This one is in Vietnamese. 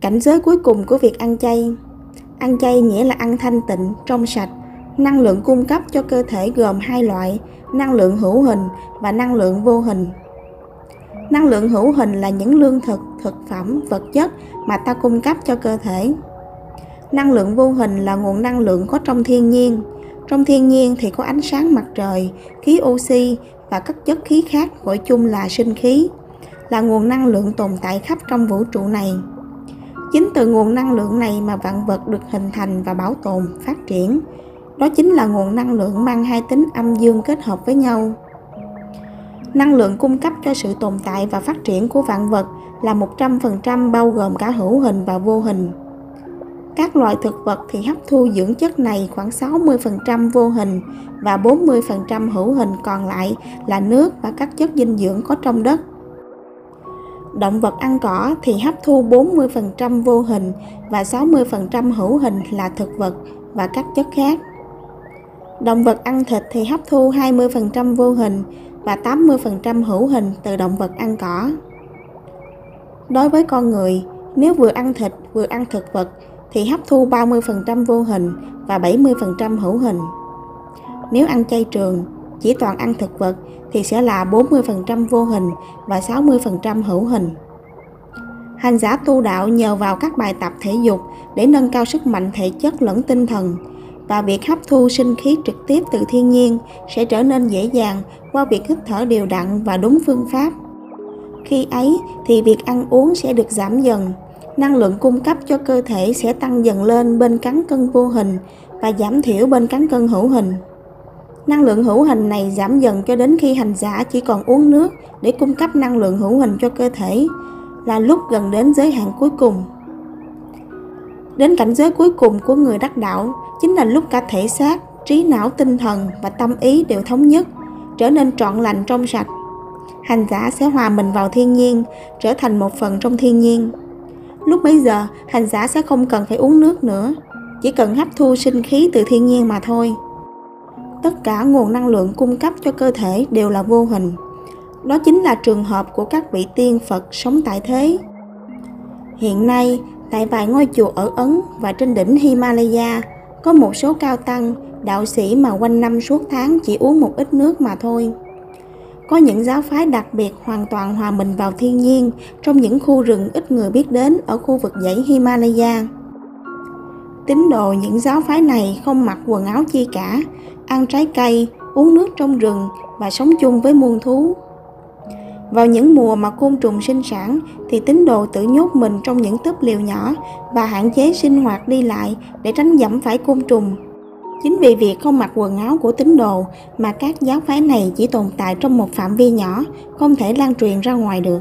Cảnh giới cuối cùng của việc ăn chay Ăn chay nghĩa là ăn thanh tịnh, trong sạch. Năng lượng cung cấp cho cơ thể gồm hai loại, năng lượng hữu hình và năng lượng vô hình. Năng lượng hữu hình là những lương thực, thực phẩm, vật chất mà ta cung cấp cho cơ thể. Năng lượng vô hình là nguồn năng lượng có trong thiên nhiên. Trong thiên nhiên thì có ánh sáng mặt trời, khí oxy và các chất khí khác gọi chung là sinh khí, là nguồn năng lượng tồn tại khắp trong vũ trụ này. Chính từ nguồn năng lượng này mà vạn vật được hình thành và bảo tồn, phát triển. Đó chính là nguồn năng lượng mang hai tính âm dương kết hợp với nhau. Năng lượng cung cấp cho sự tồn tại và phát triển của vạn vật là 100% bao gồm cả hữu hình và vô hình. Các loài thực vật thì hấp thu dưỡng chất này khoảng 60% vô hình và 40% hữu hình còn lại là nước và các chất dinh dưỡng có trong đất. Động vật ăn cỏ thì hấp thu 40% vô hình và 60% hữu hình là thực vật và các chất khác. Động vật ăn thịt thì hấp thu 20% vô hình và 80% hữu hình từ động vật ăn cỏ. Đối với con người, nếu vừa ăn thịt vừa ăn thực vật thì hấp thu 30% vô hình và 70% hữu hình. Nếu ăn chay trường, chỉ toàn ăn thực vật thì sẽ là 40% vô hình và 60% hữu hình. Hành giả tu đạo nhờ vào các bài tập thể dục để nâng cao sức mạnh thể chất lẫn tinh thần và việc hấp thu sinh khí trực tiếp từ thiên nhiên sẽ trở nên dễ dàng qua việc hít thở đều đặn và đúng phương pháp. Khi ấy thì việc ăn uống sẽ được giảm dần, năng lượng cung cấp cho cơ thể sẽ tăng dần lên bên cán cân vô hình và giảm thiểu bên cán cân hữu hình. Năng lượng hữu hình này giảm dần cho đến khi hành giả chỉ còn uống nước để cung cấp năng lượng hữu hình cho cơ thể, là lúc gần đến giới hạn cuối cùng. Đến cảnh giới cuối cùng của người đắc đạo chính là lúc cả thể xác, trí não tinh thần và tâm ý đều thống nhất, trở nên trọn lành trong sạch. Hành giả sẽ hòa mình vào thiên nhiên, trở thành một phần trong thiên nhiên. Lúc bấy giờ, hành giả sẽ không cần phải uống nước nữa, chỉ cần hấp thu sinh khí từ thiên nhiên mà thôi tất cả nguồn năng lượng cung cấp cho cơ thể đều là vô hình. Đó chính là trường hợp của các vị tiên phật sống tại thế. Hiện nay tại vài ngôi chùa ở ấn và trên đỉnh himalaya có một số cao tăng đạo sĩ mà quanh năm suốt tháng chỉ uống một ít nước mà thôi. Có những giáo phái đặc biệt hoàn toàn hòa mình vào thiên nhiên trong những khu rừng ít người biết đến ở khu vực dãy Himalaya. Tín đồ những giáo phái này không mặc quần áo chi cả, ăn trái cây, uống nước trong rừng và sống chung với muôn thú. Vào những mùa mà côn trùng sinh sản thì tín đồ tự nhốt mình trong những túp liều nhỏ và hạn chế sinh hoạt đi lại để tránh dẫm phải côn trùng. Chính vì việc không mặc quần áo của tín đồ mà các giáo phái này chỉ tồn tại trong một phạm vi nhỏ, không thể lan truyền ra ngoài được.